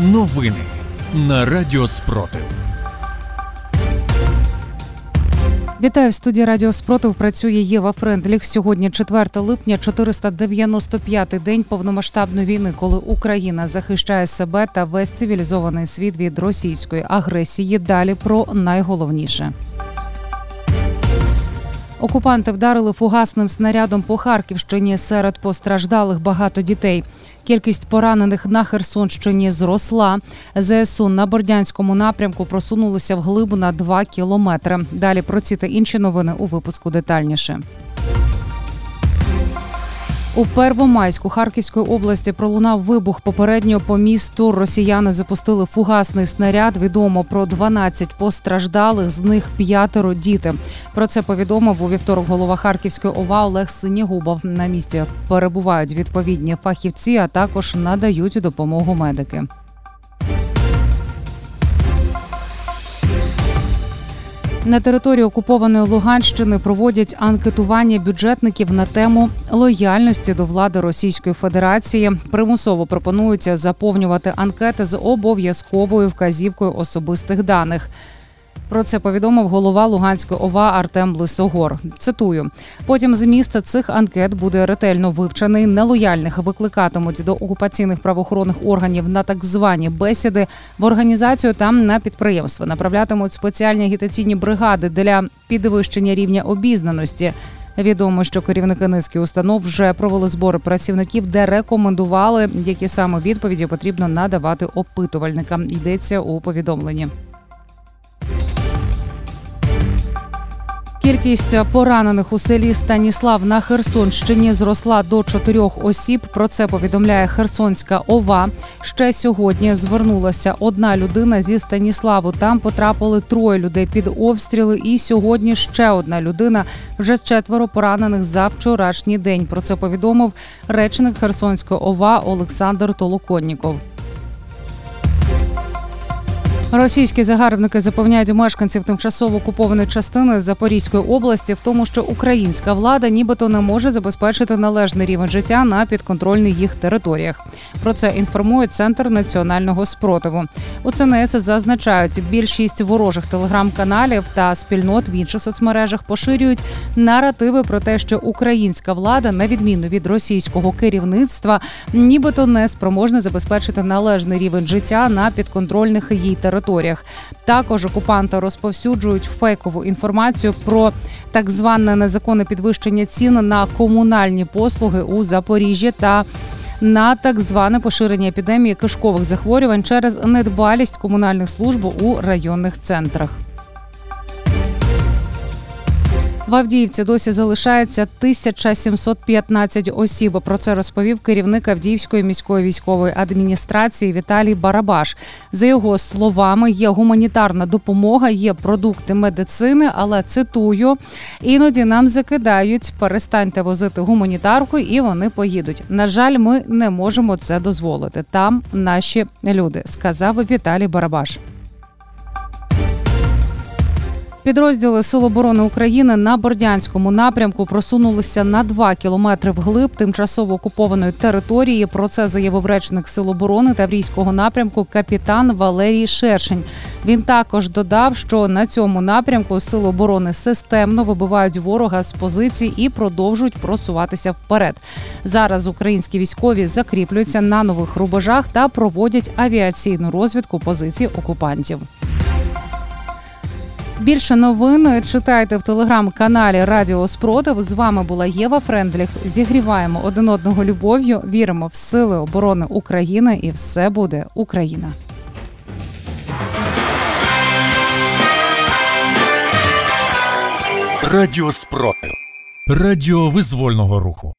Новини на Радіо Спротив. Вітаю в студії Радіо Спротив. Працює Єва Френдліх. Сьогодні 4 липня, 495-й день повномасштабної війни, коли Україна захищає себе та весь цивілізований світ від російської агресії. Далі про найголовніше. Окупанти вдарили фугасним снарядом по Харківщині. Серед постраждалих багато дітей. Кількість поранених на Херсонщині зросла. ЗСУ на Бордянському напрямку просунулися вглиб на 2 кілометри. Далі про ці та інші новини у випуску детальніше. У Первомайську Харківської області пролунав вибух. Попередньо по місту росіяни запустили фугасний снаряд. Відомо про 12 постраждалих, з них п'ятеро діти. Про це повідомив у вівторок голова Харківської ОВА Олег Синігубов. На місці перебувають відповідні фахівці, а також надають допомогу медики. На території окупованої Луганщини проводять анкетування бюджетників на тему лояльності до влади Російської Федерації. Примусово пропонуються заповнювати анкети з обов'язковою вказівкою особистих даних. Про це повідомив голова Луганської ОВА Артем Лисогор. Цитую: потім зміст цих анкет буде ретельно вивчений. Нелояльних викликатимуть до окупаційних правоохоронних органів на так звані бесіди в організацію там на підприємства. Направлятимуть спеціальні агітаційні бригади для підвищення рівня обізнаності. Відомо, що керівники низки установ вже провели збори працівників, де рекомендували, які саме відповіді потрібно надавати опитувальникам. Йдеться у повідомленні. Кількість поранених у селі Станіслав на Херсонщині зросла до чотирьох осіб. Про це повідомляє Херсонська ОВА. Ще сьогодні звернулася одна людина зі Станіславу. Там потрапили троє людей під обстріли. І сьогодні ще одна людина. Вже четверо поранених за вчорашній день. Про це повідомив речник Херсонської ОВА Олександр Толоконніков. Російські загарбники запевняють мешканців тимчасово окупованої частини Запорізької області в тому, що українська влада нібито не може забезпечити належний рівень життя на підконтрольних їх територіях. Про це інформує центр національного спротиву. У ЦНС зазначають, більшість ворожих телеграм-каналів та спільнот в інших соцмережах поширюють наративи про те, що українська влада, на відміну від російського керівництва, нібито не спроможна забезпечити належний рівень життя на підконтрольних їй територіях територіях. Також окупанти розповсюджують фейкову інформацію про так зване незаконне підвищення цін на комунальні послуги у Запоріжжі та на так зване поширення епідемії кишкових захворювань через недбалість комунальних служб у районних центрах. В Авдіївці досі залишається 1715 осіб. Про це розповів керівник Авдіївської міської військової адміністрації Віталій Барабаш. За його словами, є гуманітарна допомога, є продукти медицини, але цитую, іноді нам закидають, перестаньте возити гуманітарку, і вони поїдуть. На жаль, ми не можемо це дозволити. Там наші люди, сказав Віталій Барабаш. Підрозділи Сил оборони України на Бордянському напрямку просунулися на 2 кілометри вглиб тимчасово окупованої території. Про це заявив речник Сил оборони Таврійського напрямку капітан Валерій Шершень. Він також додав, що на цьому напрямку Сил оборони системно вибивають ворога з позицій і продовжують просуватися вперед. Зараз українські військові закріплюються на нових рубежах та проводять авіаційну розвідку позицій окупантів. Більше новин читайте в телеграм-каналі Радіо Спротив. З вами була Єва Френдліх. Зігріваємо один одного любов'ю. Віримо в сили оборони України, і все буде Україна. Радіо Спротив. Радіо визвольного руху.